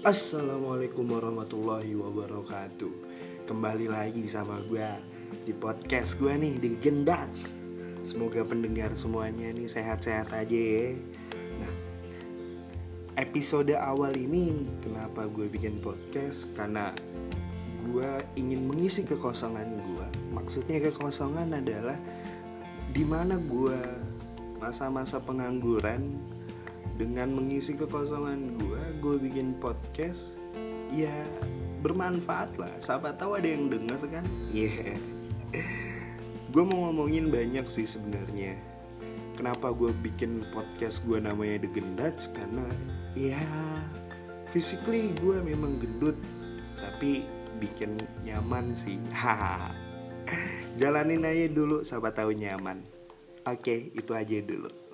Assalamualaikum warahmatullahi wabarakatuh. Kembali lagi sama gue Di podcast gue nih di Gendats. Semoga pendengar semuanya nih sehat-sehat aja ya. Nah Episode awal ini Kenapa gue bikin podcast? Karena gue ingin mengisi kekosongan gue Maksudnya kekosongan adalah Di mana gue masa-masa pengangguran dengan mengisi kekosongan gue gue bikin podcast ya bermanfaat lah. Siapa tahu ada yang denger kan? Iya. Yeah. gue mau ngomongin banyak sih sebenarnya. Kenapa gue bikin podcast gue namanya The Gendats? Karena ya physically gue memang gendut tapi bikin nyaman sih. Haha jalanin aja dulu siapa tahu nyaman. Oke itu aja dulu